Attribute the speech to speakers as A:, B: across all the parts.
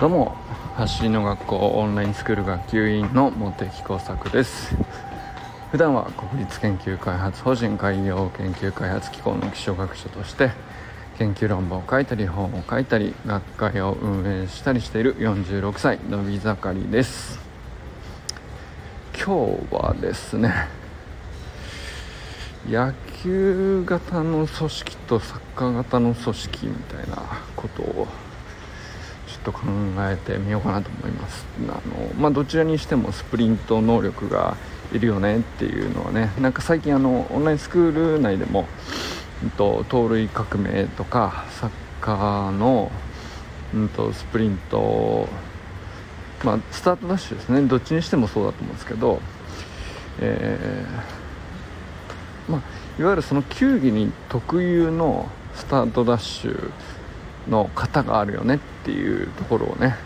A: どうも。走りの学校オンラインスクール学級委員の茂木耕作です。普段は国立研究開発法人海洋研究開発機構の気象学者として研究論文を書いたり本を書いたり学会を運営したりしている46歳のび盛りです。今日はですね野球型の組織とサッカー型の組織みたいなことをと考えてみようかなと思います。あの、まあ、どちらにしてもスプリント能力がいるよねっていうのはね。なんか最近あのオンラインスクール内でも、うんと、盗塁革命とかサッカーの、うんと、スプリントまあ、スタートダッシュですね。どっちにしてもそうだと思うんですけど、えー、まあ、いわゆるその球技に特有のスタートダッシュの型があるよねっていうところをね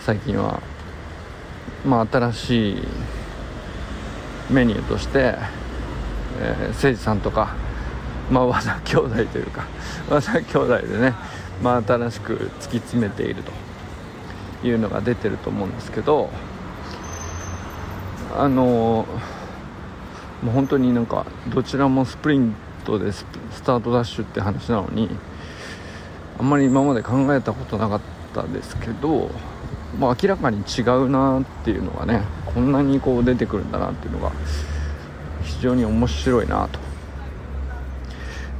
A: 最近はまあ新しいメニューとして、えー、誠司さんとか、まあ、和田兄弟というか 和田兄弟でね、まあ、新しく突き詰めているというのが出てると思うんですけどあのもう本当になんかどちらもスプリントでスタートダッシュって話なのにあんまり今まで考えたことなかったですけど、まあ、明らかに違うなっていうのがねこんなにこう出てくるんだなっていうのが非常に面白いなと。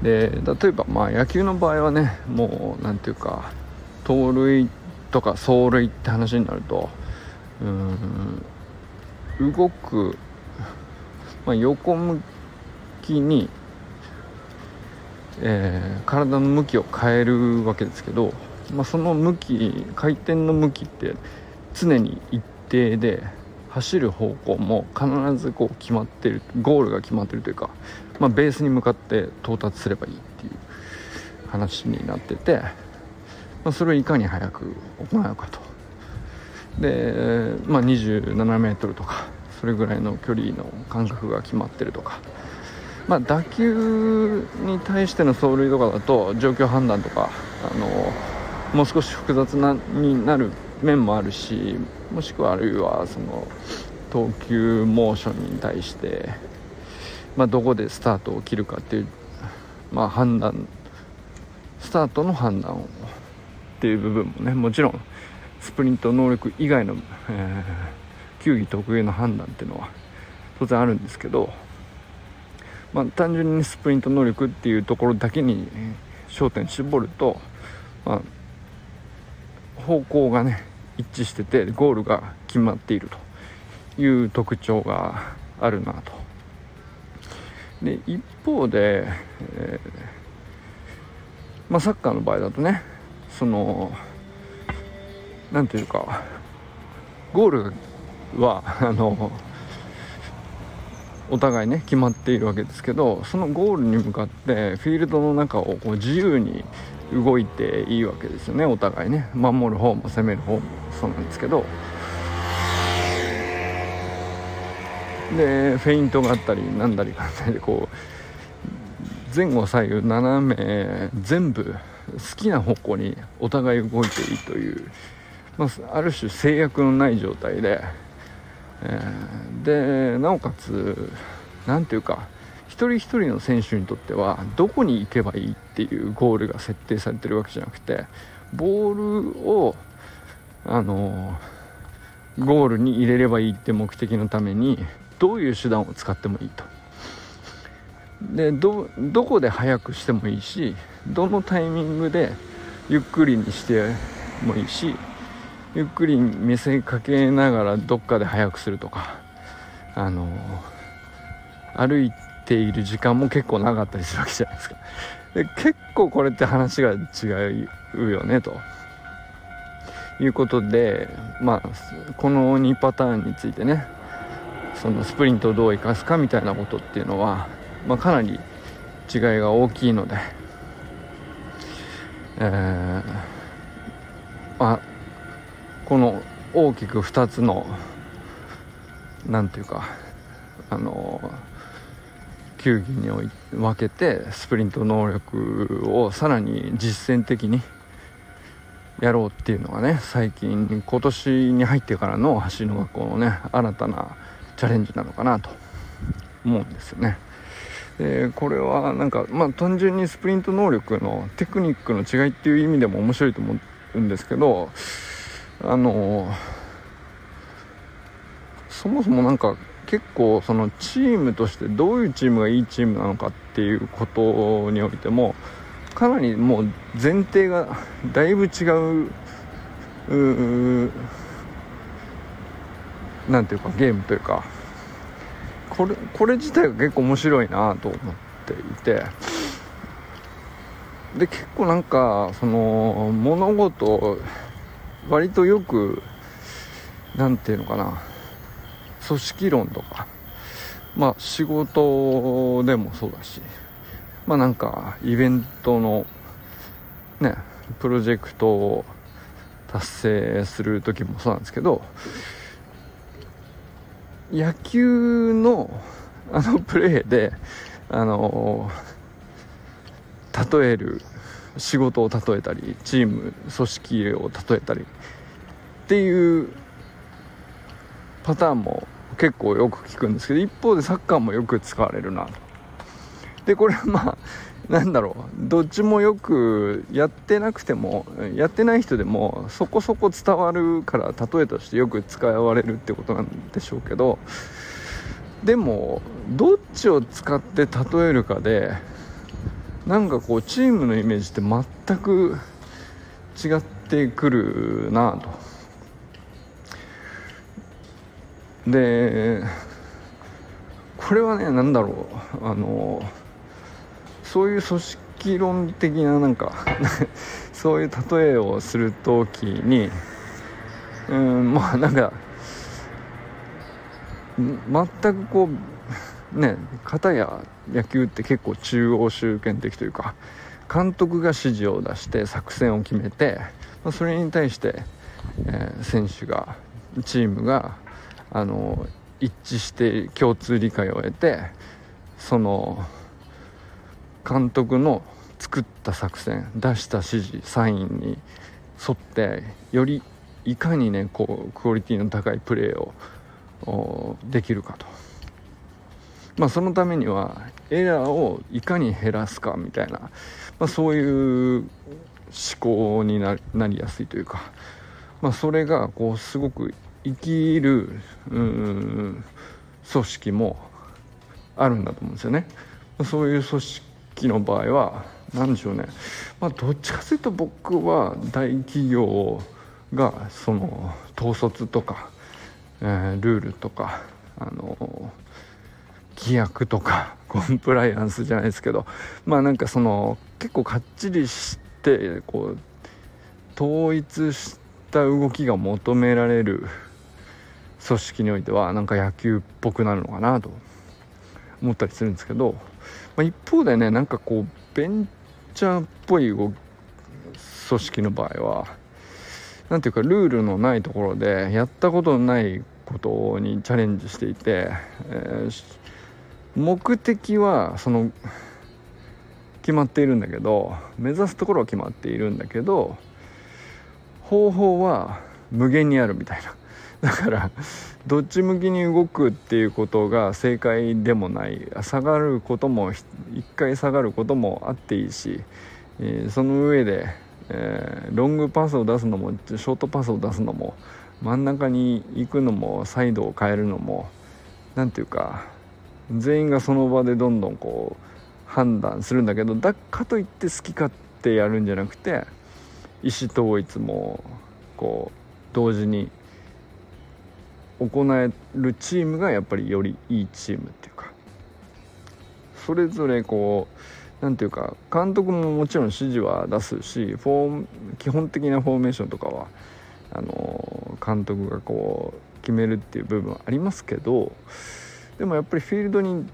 A: で例えばまあ野球の場合はねもう何ていうか盗塁とか走塁って話になるとうん動く、まあ、横向きにえー、体の向きを変えるわけですけど、まあ、その向き回転の向きって常に一定で走る方向も必ずこう決まってるゴールが決まってるというか、まあ、ベースに向かって到達すればいいっていう話になってて、まあ、それをいかに早く行うかと。で、まあ、27メートルとかそれぐらいの距離の間隔が決まってるとか。まあ、打球に対しての走塁とかだと状況判断とかあのもう少し複雑なになる面もあるしもしくはあるいはその投球モーションに対して、まあ、どこでスタートを切るかっていう、まあ、判断スタートの判断をっていう部分もねもちろんスプリント能力以外の、えー、球技特有の判断っていうのは当然あるんですけどまあ、単純にスプリント能力っていうところだけに焦点絞ると、まあ、方向がね一致しててゴールが決まっているという特徴があるなと。で一方で、えー、まあ、サッカーの場合だとねその何ていうかゴールはあのお互いね決まっているわけですけどそのゴールに向かってフィールドの中をこう自由に動いていいわけですよね。お互いね。守る方も攻める方もそうなんですけど。でフェイントがあったりなんだりかんだりでこう前後左右斜め全部好きな方向にお互い動いていいという、まあ、ある種制約のない状態でえ、でなおかつ何ていうか一人一人の選手にとってはどこに行けばいいっていうゴールが設定されてるわけじゃなくてボールをあのゴールに入れればいいって目的のためにどういう手段を使ってもいいと。でどこで速くしてもいいしどのタイミングでゆっくりにしてもいいしゆっくり見せかけながらどっかで早くするとかあの歩いている時間も結構なかったりするわけじゃないですか。で結構これって話が違うよねと。いうことでまあこの2パターンについてねそのスプリントをどう生かすかみたいなことっていうのは、まあ、かなり違いが大きいので、えー、まあこの大きく2つの何ていうかあの球技に分けてスプリント能力をさらに実践的にやろうっていうのがね最近今年に入ってからの走りの学校のね新たなチャレンジなのかなと思うんですよね。でこれはなんかまあ単純にスプリント能力のテクニックの違いっていう意味でも面白いと思うんですけどあのそもそもなんか結構そのチームとしてどういうチームがいいチームなのかっていうことにおいてもかなりもう前提がだいぶ違ううなんていうかゲームというかこれこれ自体が結構面白いなと思っていてで結構なんかその物事割とよくなんていうのかな。組織論とか。まあ仕事でもそうだし。まあなんかイベントのねプロジェクトを達成する時もそうなんですけど野球のあのプレーであの例える仕事を例えたりチーム組織を例えたりっていうパターンも結構よく聞くんですけど一方でサッカーもよく使われるな。とでこれはまあなんだろう。どっちもよくやってなくてもやってない人でもそこそこ伝わるから例えとしてよく使われるってことなんでしょうけどでもどっちを使って例えるかでなんかこうチームのイメージって全く違ってくるなと。でこれはね何だろう。あのそういう組織論的ななんか そういう例えをする時にうんまあなんか全くこう ね片や野球って結構中央集権的というか監督が指示を出して作戦を決めて、まあ、それに対して、えー、選手がチームがあの一致して共通理解を得てその監督の作った作戦出した指示サインに沿ってよりいかにねこうクオリティの高いプレーをできるかと。まあ、そのためにはエラーをいかに減らすかみたいな、まあ、そういう思考になりやすいというか、まあ、それがこうすごく生きるうん組織もあるんだと思うんですよね。そういう組織の場合は何でしょうね、まあ、どっちかというと僕は大企業がその統率とか、えー、ルールとかあの規約とか コンプライアンスじゃないですけどまあなんかその結構かっちりしてこう統一した動きが求められる組織においてはなんか野球っぽくなるのかなと思ったりするんですけど、まあ、一方でねなんかこうベンチャーっぽい組織の場合は何ていうかルールのないところでやったことのないことにチャレンジしていて、えー、目的はその決まっているんだけど目指すところは決まっているんだけど方法は無限にあるみたいな。だからどっち向きに動くっていうことが正解でもない。下がることも一回下がることもあっていいし、えー、その上で、えー、ロングパスを出すのもショートパスを出すのも真ん中に行くのもサイドを変えるのも何ていうか全員がその場でどんどんこう判断するんだけどだかといって好き勝手やるんじゃなくて意思統一もこう同時に行えるチームがやっぱりよりいいチームっていうかそれぞれこう何ていうか監督ももちろん指示は出すしフォー基本的なフォーメーションとかはあの監督がこう決めるっていう部分はありますけどでもやっぱりフィールドに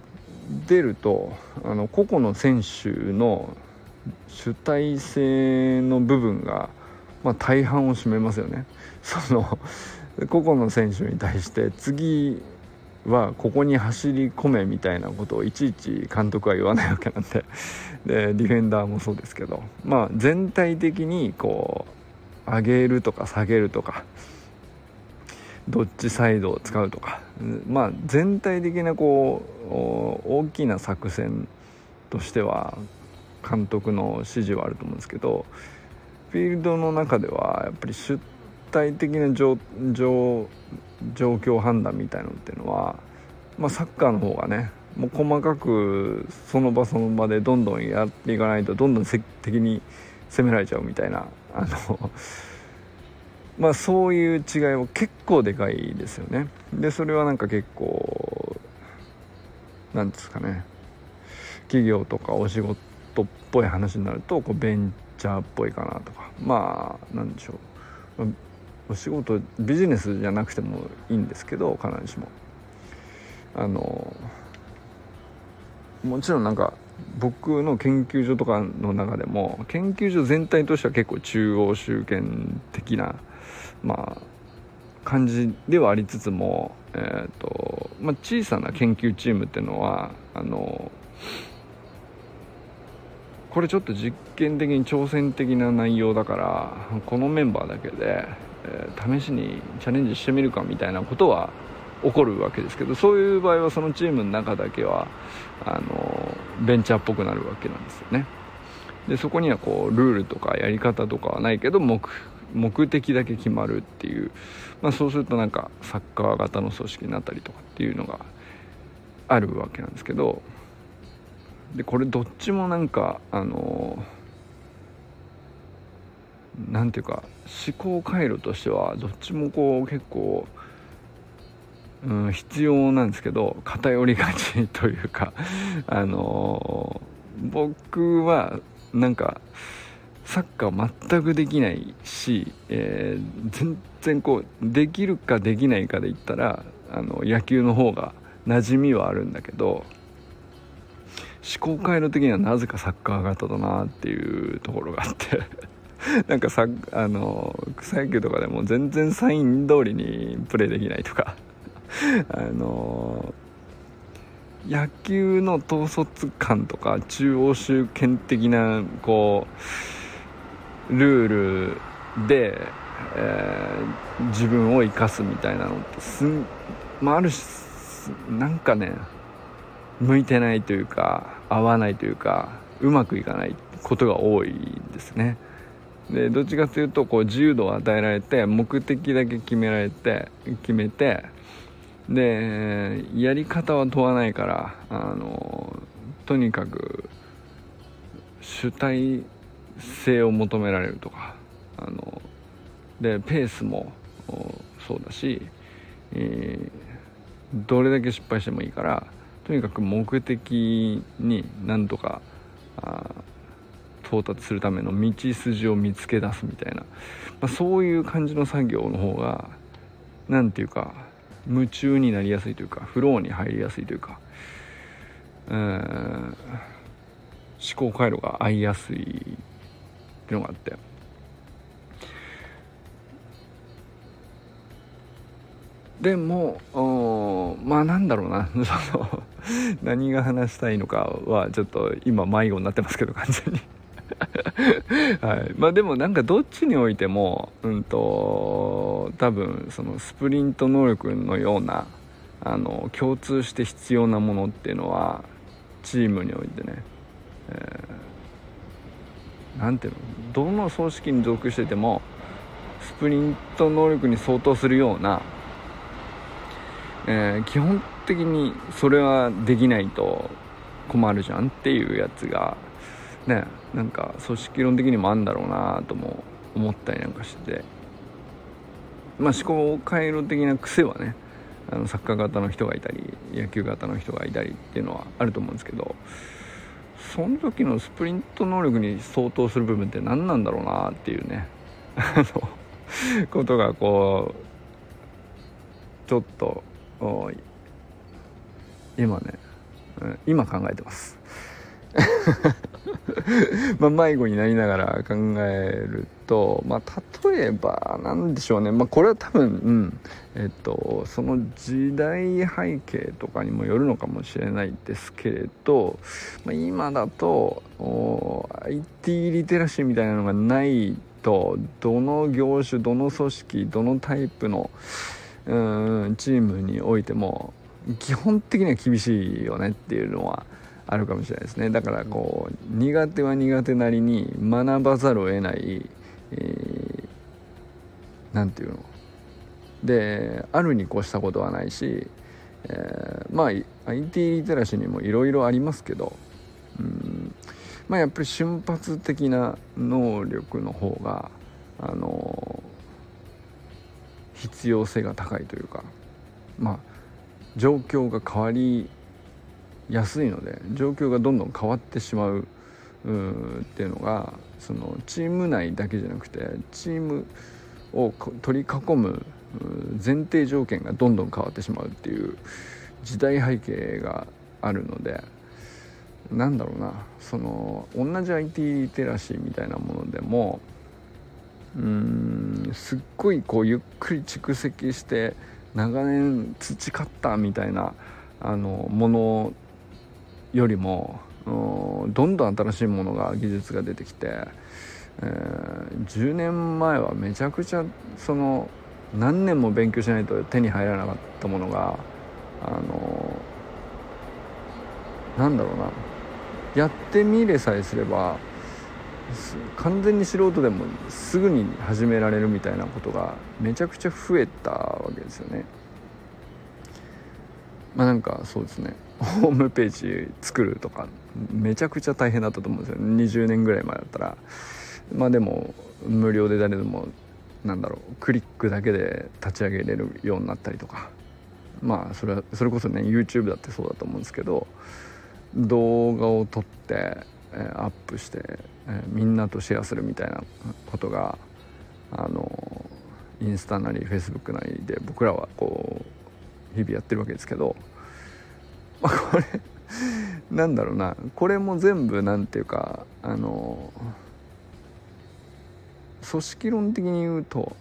A: 出るとあの個々の選手の主体性の部分が、まあ、大半を占めますよね。その個々の選手に対して次はここに走り込めみたいなことをいちいち監督は言わないわけなんで でディフェンダーもそうですけどまあ全体的にこう上げるとか下げるとかどっちサイドを使うとか。まあ全体的なこう大きな作戦としては監督の指示はあると思うんですけどフィールドの中ではやっぱり主体的な状況判断みたいのっていうのは、まあ、サッカーの方がねもう細かくその場その場でどんどんやっていかないとどんどん敵に攻められちゃうみたいなあのまあそういう違いは結構でかいですよね。でそれはなんか結構なんですかね。企業とかお仕事っぽい話になるとこうベンチャーっぽいかなとか。まあなんでしょう。お仕事ビジネスじゃなくてもいいんですけど必ずしも。あのもちろんなんか僕の研究所とかの中でも研究所全体としては結構中央集権的なまあ感じではありつつも、えーとまあ、小さな研究チームっていうのはあのこれちょっと実験的に挑戦的な内容だからこのメンバーだけで、えー、試しにチャレンジしてみるかみたいなことは起こるわけですけどそういう場合はそのチームの中だけはあのベンチャーっぽくなるわけなんですよね。でそこにはこうルールとかやり方とかはないけど目目的だけ決まるっていう、まあ、そうするとなんかサッカー型の組織になったりとかっていうのがあるわけなんですけど。でこれどっちもなんかあのなんていうか思考回路としてはどっちもこう結構、うん、必要なんですけど偏りがちというかあの僕はなんかサッカー全くできないし、えー、全然こうできるかできないかで言ったらあの野球の方が馴染みはあるんだけど思考回路的にはなぜかサッカー型だなっていうところがあって なんかさあの草野球とかでも全然サイン通りにプレーできないとか あの野球の統率感とか中央集権的なこうルールで、えー、自分を生かすみたいなのってすん、まあ、あるしなんかね向いてないというか合わないというかうまくいかないことが多いんですね。でどっちかというとこう自由度を与えられて目的だけ決められて決めてでやり方は問わないからあのとにかく主体性を求められるとかあのでペースもそうだし、えー、どれだけ失敗してもいいからとにかく目的になんとか到達するための道筋を見つけ出すみたいな、まあ、そういう感じの作業の方が何て言うか夢中になりやすいというかフローに入りやすいというか、えー、思考回路が合いやすいていうのがあって。でもまあなんだろうな。何が話したいのかはちょっと今迷子になってますけど完全に。はい。まあでもなんかどっちにおいてもうんと多分そのスプリント能力のようなあの共通して必要なものっていうのはチームにおいてね、えー何ていうのどの組織に属しててもスプリント能力に相当するような、えー、基本的にそれはできないと困るじゃんっていうやつがねなんか組織論的にもあるんだろうなとも思ったりなんかしてて。まあ思考回路的な癖はねあのサッカー型の人がいたり野球型の人がいたりっていうのはあると思うんですけどその時のスプリント能力に相当する部分って何なんだろうなっていうね。ことがこうちょっと今ね今考えてます。まあ迷子になりながら考えるとまあ例えば何でしょうね。まあこれは多分うん。えっとその時代背景とかにもよるのかもしれないですけれど、まあ、今だと IT リテラシーみたいなのがないとどの業種どの組織どのタイプのうんチームにおいても基本的には厳しいよねっていうのはあるかもしれないですね。だからこう苦手は苦手なりに学ばざるを得ない何、えー、て言うの。であるに越したことはないし、えー、まあ IT リテラシーにもいろいろありますけどうんまあやっぱり瞬発的な能力の方があの必要性が高いというかまあ状況が変わりやすいので状況がどんどん変わってしまうっていうのがそのチーム内だけじゃなくてチームを取り囲む前提条件がどんどん変わってしまうっていう時代背景があるのでなんだろうなその同じ IT リテラシーみたいなものでもうんすっごいこうゆっくり蓄積して長年培ったみたいなあのものよりもどんどん新しいものが技術が出てきて、えー、10年前はめちゃくちゃその何年も勉強しないと手に入らなかったものがあのなんだろうなやってみれさえすれば完全に素人でもすぐに始められるみたいなことがめちゃくちゃ増えたわけですよね。まあなんかそうですね。ホームページ作るとかめちゃくちゃ大変だったと思うんですよ。20年ぐらい前だったら。まあでも無料で誰でもなんだろうクリックだけで立ち上げれるようになったりとか。まあそれはそれこそね YouTube だってそうだと思うんですけど動画を撮って、えー、アップして、えー、みんなとシェアするみたいなことがあのインスタなり Facebook なりで僕らはこう日々やってるわけですけど、まあ、これなんだろうな。これも全部何ていうかあの組織論的に言うと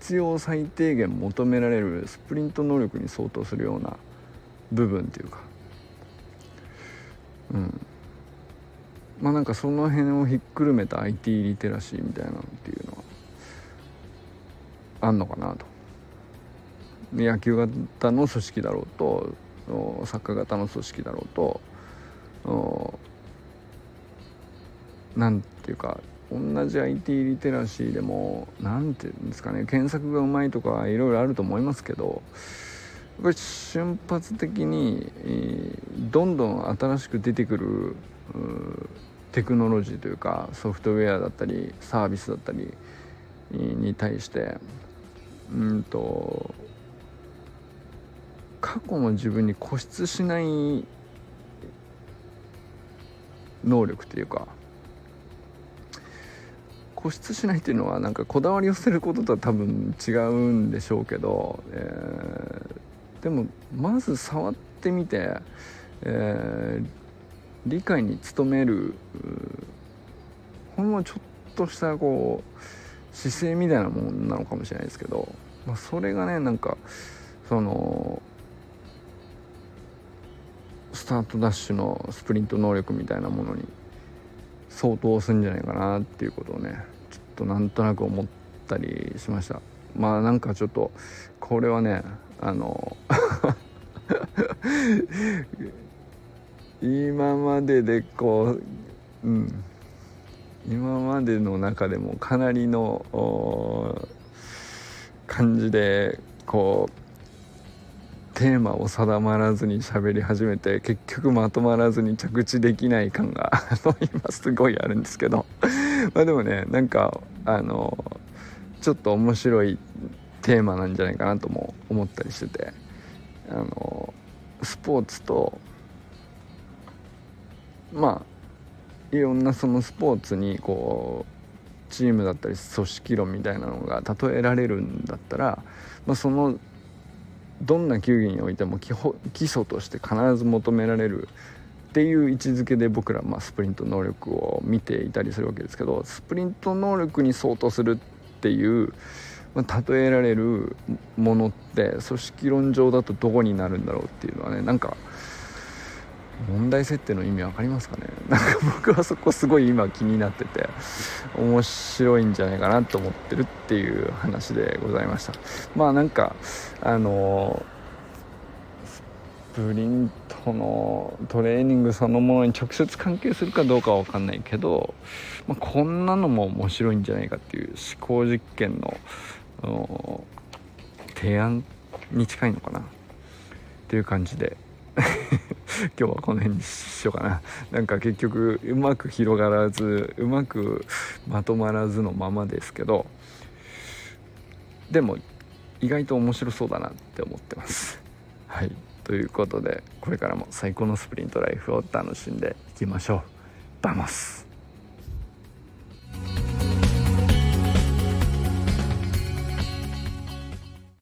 A: 必要最低限求められるスプリント能力に相当するような部分っていうか。うん。まあなんかその辺をひっくるめた IT リテラシーみたいなのっていうのはあんのかなと。野球型の組織だろうとサッカー型の組織だろうとなんていうか同じ IT リテラシーでも何て言うんですかね検索がうまいとかいろいろあると思いますけどやっぱり瞬発的に、どんどん新しく出てくるテクノロジーというかソフトウェアだったりサービスだったりに対してうんと過去の自分に固執しない能力というか固執しないっていうのはなんかこだわりを捨てることとは多分違うんでしょうけど、えー、でもまず触ってみて、えー、理解に努めるほんのちょっとしたこう姿勢みたいなもんなのかもしれないですけど、まあ、それがねなんかそのスタートダッシュのスプリント能力みたいなものに相当するんじゃないかなっていうことをねちょっとなんとなく思ったりしました。まあなんかちょっとこれはねあの 今まででこううん。今までの中でもかなりの感じでこうテーマを定まらずに喋り始めて結局まとまらずに着地できない感が 今すごいあるんですけど。まあでもねなんかあのちょっと面白いテーマなんじゃないかなとも思ったりしてて。あのスポーツとまあいろんなそのスポーツにこうチームだったり組織論みたいなのが例えられるんだったら、まあ、そのどんな球技においても基基礎として必ず求められるっていう位置づけで僕らまあスプリント能力を見ていたりするわけですけどスプリント能力に相当するっていう、まあ、例えられるものって組織論上だとどこになるんだろうっていうのはねなんか問題設定の意味分かりますかね？なんか僕はそこすごい今気になってて面白いんじゃないかなと思ってるっていう話でございました。まあなんかあのスプリントのトレーニングそのものに直接関係するかどうかは分かんないけど、まあ、こんなのも面白いんじゃないかっていう思考実験の提案に近いのかな？っていう感じで 今日はこの辺にしようかな。なんか結局うまく広がらずうまくまとまらずのままですけどでも意外と面白そうだなって思ってます。はい。ということでこれからも最高のスプリントライフを楽しんでいきましょう。 Vamos。